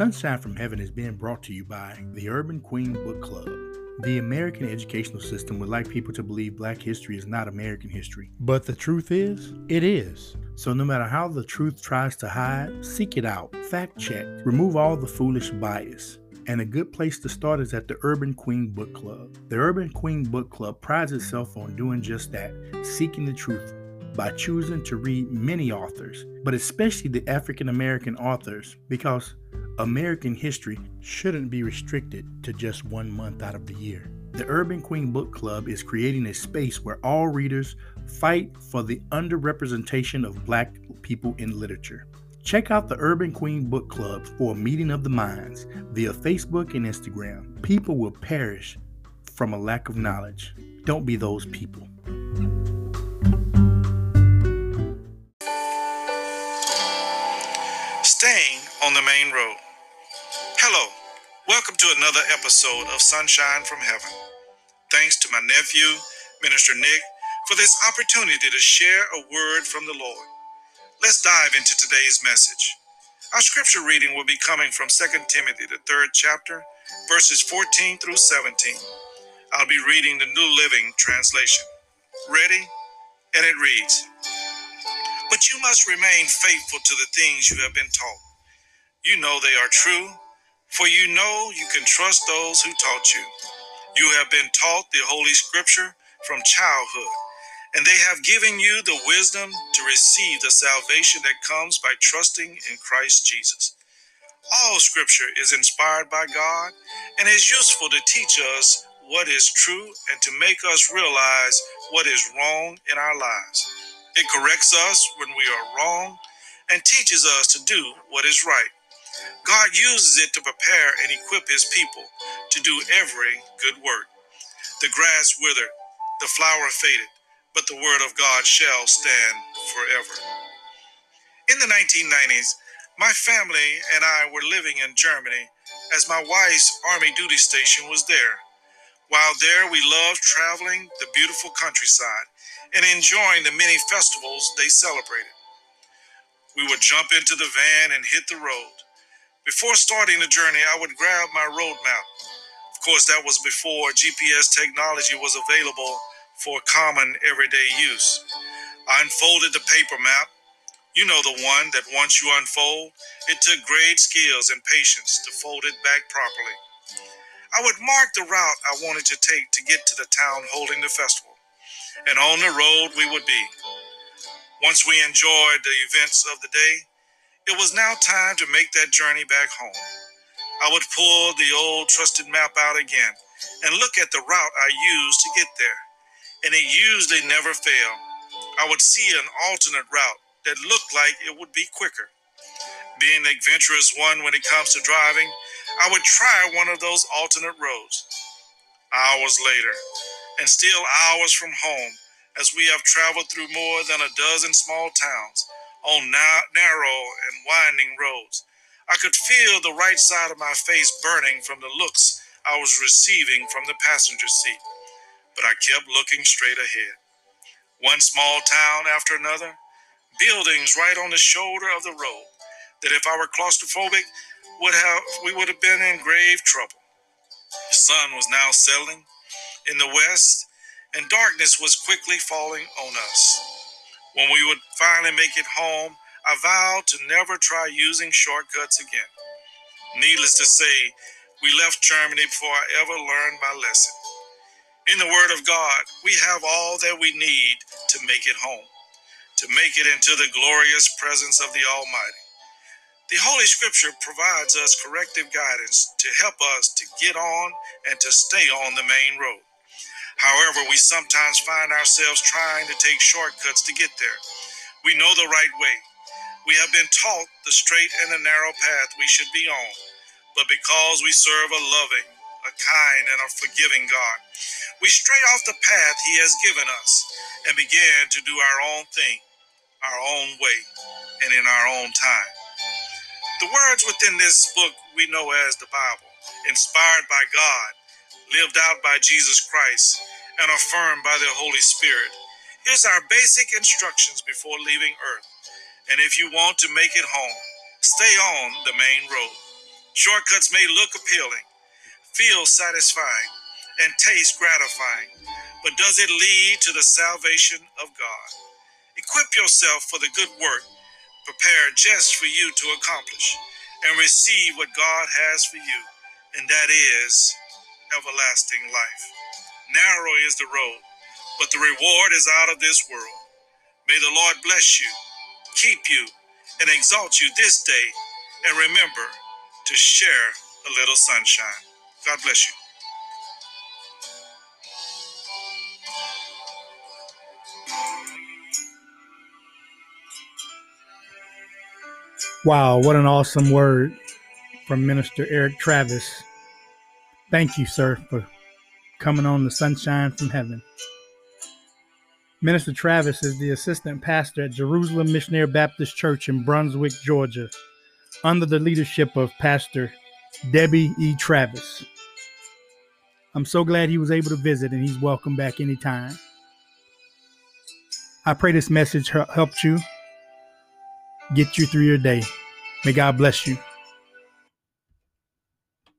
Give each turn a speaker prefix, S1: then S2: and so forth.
S1: Sunshine from Heaven is being brought to you by the Urban Queen Book Club. The American educational system would like people to believe black history is not American history. But the truth is, it is. So no matter how the truth tries to hide, seek it out, fact check, remove all the foolish bias. And a good place to start is at the Urban Queen Book Club. The Urban Queen Book Club prides itself on doing just that, seeking the truth by choosing to read many authors, but especially the African American authors, because American history shouldn't be restricted to just one month out of the year. The Urban Queen Book Club is creating a space where all readers fight for the underrepresentation of black people in literature. Check out the Urban Queen Book Club for a meeting of the minds via Facebook and Instagram. People will perish from a lack of knowledge. Don't be those people.
S2: Staying on the main road. Welcome to another episode of Sunshine from Heaven. Thanks to my nephew, Minister Nick, for this opportunity to share a word from the Lord. Let's dive into today's message. Our scripture reading will be coming from 2 Timothy, the third chapter, verses 14 through 17. I'll be reading the New Living Translation. Ready? And it reads But you must remain faithful to the things you have been taught. You know they are true for you know you can trust those who taught you. You have been taught the Holy Scripture from childhood, and they have given you the wisdom to receive the salvation that comes by trusting in Christ Jesus. All Scripture is inspired by God and is useful to teach us what is true and to make us realize what is wrong in our lives. It corrects us when we are wrong and teaches us to do what is right. God uses it to prepare and equip his people to do every good work. The grass withered, the flower faded, but the word of God shall stand forever. In the 1990s, my family and I were living in Germany as my wife's army duty station was there. While there, we loved traveling the beautiful countryside and enjoying the many festivals they celebrated. We would jump into the van and hit the road. Before starting the journey, I would grab my road map. Of course, that was before GPS technology was available for common everyday use. I unfolded the paper map. You know the one that once you unfold, it took great skills and patience to fold it back properly. I would mark the route I wanted to take to get to the town holding the festival, and on the road we would be. Once we enjoyed the events of the day, it was now time to make that journey back home. I would pull the old trusted map out again and look at the route I used to get there, and it usually never failed. I would see an alternate route that looked like it would be quicker. Being the adventurous one when it comes to driving, I would try one of those alternate roads. Hours later, and still hours from home, as we have traveled through more than a dozen small towns, on narrow and winding roads. I could feel the right side of my face burning from the looks I was receiving from the passenger seat, but I kept looking straight ahead. One small town after another, buildings right on the shoulder of the road, that if I were claustrophobic, would have we would have been in grave trouble. The sun was now settling in the west, and darkness was quickly falling on us. When we would finally make it home, I vowed to never try using shortcuts again. Needless to say, we left Germany before I ever learned my lesson. In the Word of God, we have all that we need to make it home, to make it into the glorious presence of the Almighty. The Holy Scripture provides us corrective guidance to help us to get on and to stay on the main road. However, we sometimes find ourselves trying to take shortcuts to get there. We know the right way. We have been taught the straight and the narrow path we should be on. But because we serve a loving, a kind, and a forgiving God, we stray off the path He has given us and begin to do our own thing, our own way, and in our own time. The words within this book we know as the Bible, inspired by God, lived out by Jesus Christ, and affirmed by the Holy Spirit. Here's our basic instructions before leaving Earth. And if you want to make it home, stay on the main road. Shortcuts may look appealing, feel satisfying, and taste gratifying, but does it lead to the salvation of God? Equip yourself for the good work prepared just for you to accomplish and receive what God has for you, and that is everlasting life. Narrow is the road, but the reward is out of this world. May the Lord bless you, keep you, and exalt you this day, and remember to share a little sunshine. God bless you.
S3: Wow, what an awesome word from Minister Eric Travis. Thank you, sir, for coming on the Sunshine from Heaven. Minister Travis is the assistant pastor at Jerusalem Missionary Baptist Church in Brunswick, Georgia, under the leadership of Pastor Debbie E. Travis. I'm so glad he was able to visit and he's welcome back anytime. I pray this message helped you get you through your day. May God bless you.